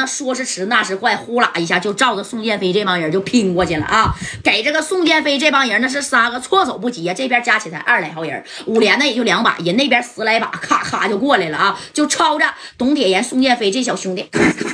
那说时迟，那时快，呼啦一下就照着宋建飞这帮人就拼过去了啊！给这个宋建飞这帮人那是三个措手不及啊！这边加起来二来号人，五连的也就两把，人那边十来把，咔咔就过来了啊！就抄着董铁岩、宋建飞这小兄弟，咔咔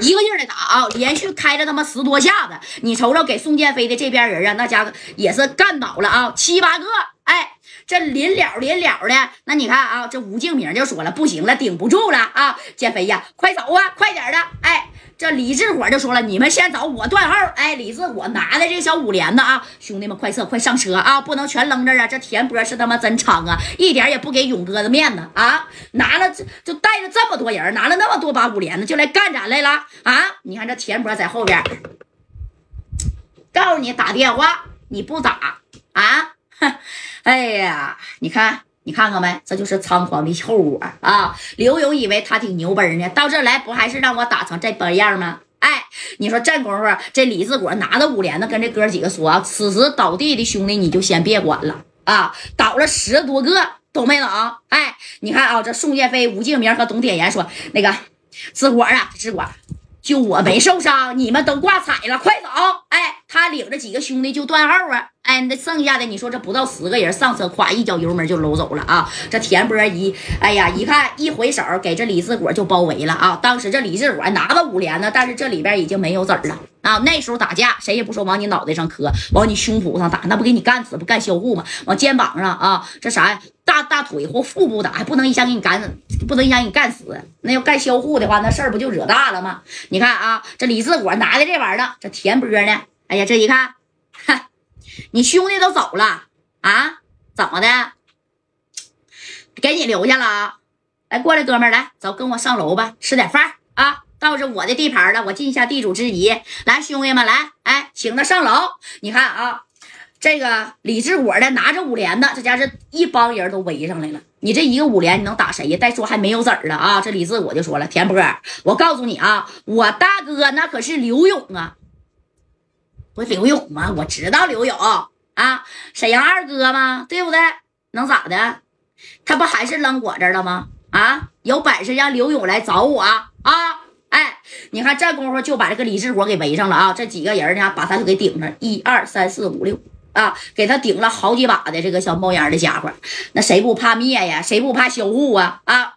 一个劲儿的打啊！连续开了他妈十多下子，你瞅瞅给宋建飞的这边人啊，那家伙也是干倒了啊，七八个，哎。这临了临了的，那你看啊，这吴敬明就说了，不行了，顶不住了啊！建飞呀，快走啊，快点的！哎，这李志火就说了，你们先走，我断后。哎，李志火拿的这个小五连子啊，兄弟们快撤，快上车啊！不能全扔这啊！这田波是他妈真猖啊，一点也不给勇哥的面子啊！拿了就带着这么多人，拿了那么多把五连子就来干咱来了啊！你看这田波在后边，告诉你打电话，你不打啊？哎呀，你看，你看看没？这就是猖狂的后果啊！刘勇以为他挺牛掰呢，到这来不还是让我打成这般样吗？哎，你说这功夫，这李志国拿着五连子跟这哥几个说啊，此时倒地的兄弟你就先别管了啊，倒了十多个，懂没懂？哎，你看啊，这宋建飞、吴敬明和董铁岩说，那个志国啊，志国。就我没受伤，你们都挂彩了，快走！哎，他领着几个兄弟就断后啊！哎，那剩下的你说这不到十个人上车，咵一脚油门就搂走了啊！这田波一，哎呀，一看一回手，给这李志国就包围了啊！当时这李志国拿着五连呢，但是这里边已经没有子儿了啊！那时候打架，谁也不说往你脑袋上磕，往你胸脯上打，那不给你干死不干销户吗？往肩膀上啊，这啥呀？大大腿或腹部打，还不能一下给你干，不能一下给你干死。那要干销户的话，那事儿不就惹大了吗？你看啊，这李志国拿的这玩意儿，这田波呢？哎呀，这一看，哈，你兄弟都走了啊？怎么的？给你留下了啊？来，过来，哥们儿，来，走，跟我上楼吧，吃点饭啊。到这我的地盘了，我尽一下地主之谊。来，兄弟们，来，哎，请他上楼。你看啊。这个李志国的拿着五连的，这家是一帮人都围上来了。你这一个五连，你能打谁呀？再说还没有子儿了啊！这李志我就说了，田波，我告诉你啊，我大哥那可是刘勇啊，不刘勇吗？我知道刘勇啊，沈阳二哥吗？对不对？能咋的？他不还是扔我这儿了吗？啊，有本事让刘勇来找我啊！哎，你看这功夫就把这个李志国给围上了啊！这几个人呢，把他就给顶上，一二三四五六。啊，给他顶了好几把的这个小冒烟的家伙，那谁不怕灭呀？谁不怕销户啊？啊，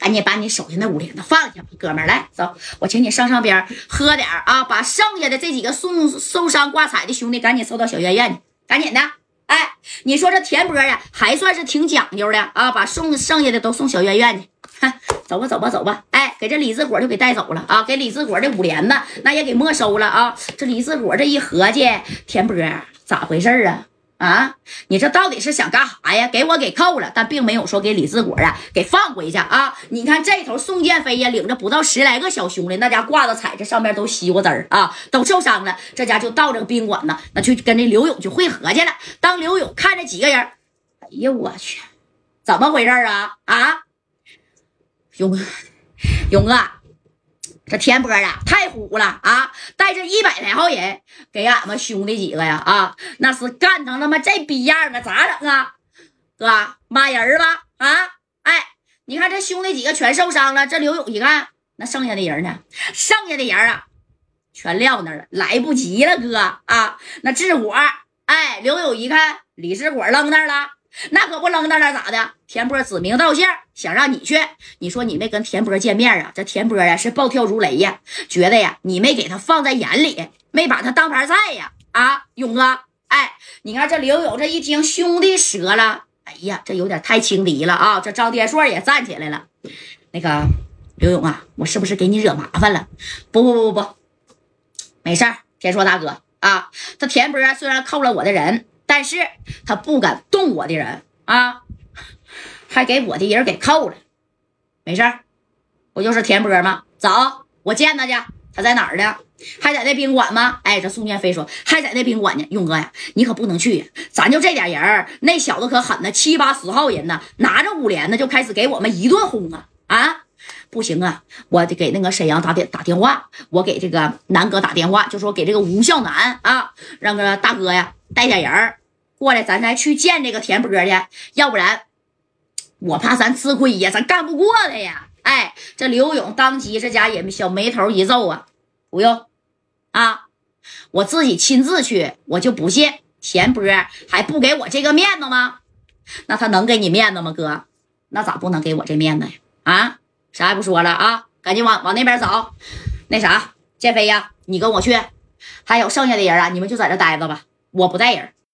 赶紧把你手下那五连子放下，哥们儿来走，我请你上上边喝点啊，把剩下的这几个送受伤挂彩的兄弟赶紧送到小院院去，赶紧的。哎，你说这田波呀，还算是挺讲究的啊，把送剩下的都送小院院去。走吧，走吧，走吧。哎，给这李志国就给带走了啊，给李志国这五连子那也给没收了啊。这李志国这一合计，田波。咋回事啊？啊，你这到底是想干啥呀？给我给扣了，但并没有说给李志国啊给放回去啊。你看这头宋建飞呀，领着不到十来个小兄弟，那家挂着彩，这上面都西瓜汁儿啊，都受伤了。这家就到这个宾馆呢，那去跟这刘勇去会合去了。当刘勇看着几个人，哎呀，我去，怎么回事啊？啊，勇哥，勇哥。这田波啊，太虎了啊！带着一百来号人，给俺们兄弟几个呀啊，那是干成他妈这逼样啊，咋整啊？哥，骂人吧啊！哎，你看这兄弟几个全受伤了，这刘勇一看，那剩下的人呢？剩下的人啊，全撂那了，来不及了，哥啊！那志火，哎，刘勇一看，李志火扔那了。那可不扔那那咋的？田波指名道姓想让你去，你说你没跟田波见面啊？这田波呀是暴跳如雷呀，觉得呀你没给他放在眼里，没把他当盘菜呀！啊，勇哥，哎，你看这刘勇这一听兄弟折了，哎呀，这有点太轻敌了啊！这张天硕也站起来了，那个刘勇啊，我是不是给你惹麻烦了？不不不不不，没事儿，天硕大哥啊，这田波虽然扣了我的人。但是他不敢动我的人啊，还给我的人给扣了。没事儿，不就是田波吗？走，我见他去。他在哪儿呢？还在那宾馆吗？哎，这宋建飞说还在那宾馆呢。勇哥呀，你可不能去！咱就这点人那小子可狠呢，七八十号人呢，拿着五连呢就开始给我们一顿轰啊啊！不行啊，我得给那个沈阳打电打电话，我给这个南哥打电话，就说给这个吴孝南啊，让个大哥呀带点人过来，咱再去见这个田波去，要不然我怕咱吃亏呀，咱干不过他呀。哎，这刘勇当即这家也小眉头一皱啊，不用啊，我自己亲自去，我就不信田波还不给我这个面子吗？那他能给你面子吗，哥？那咋不能给我这面子呀？啊，啥也不说了啊，赶紧往往那边走。那啥，建飞呀，你跟我去，还有剩下的人啊，你们就在这待着吧，我不带人。